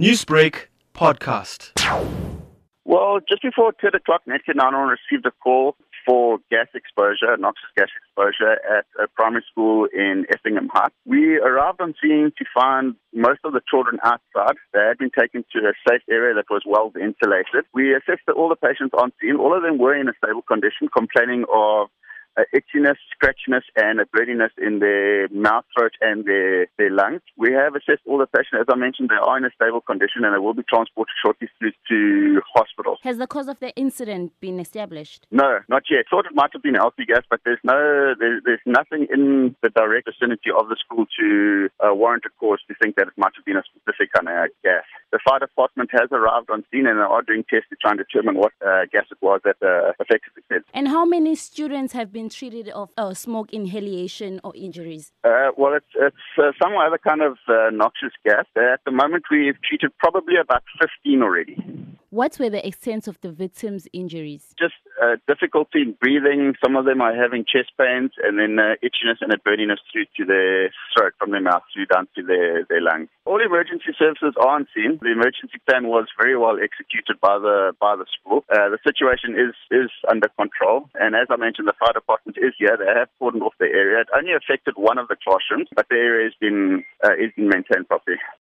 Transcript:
Newsbreak podcast. Well, just before 10 o'clock, Netcare 911 received a call for gas exposure, noxious gas exposure at a primary school in Effingham Heights. We arrived on scene to find most of the children outside. They had been taken to a safe area that was well ventilated. We assessed all the patients on scene, all of them were in a stable condition, complaining of uh, itchiness, scratchiness, and a bleediness in their mouth, throat, and their, their lungs. We have assessed all the patients. As I mentioned, they are in a stable condition and they will be transported shortly to, to hospital. Has the cause of the incident been established? No, not yet. Thought it might have been algae gas, but there's no, there's, there's nothing in the direct vicinity of the school to uh, warrant a cause to think that it might have been a specific kind of gas. The fire department has arrived on scene and are doing tests to try and determine what uh, gas it was that uh, affected the kids. And how many students have been treated of uh, smoke inhalation or injuries? Uh, well, it's, it's uh, some other kind of uh, noxious gas. Uh, at the moment, we've treated probably about 15 already. What were the extent of the victims' injuries? Just uh, difficulty in breathing. Some of them are having chest pains and then uh, itchiness and a burniness through to their throat from their mouth through down to their, their lungs. All emergency services are on scene. The emergency plan was very well executed by the by the school. Uh, the situation is is under control, and as I mentioned, the fire department is here. They have cordoned off the area. It only affected one of the classrooms, but the area has been uh, is been maintained properly.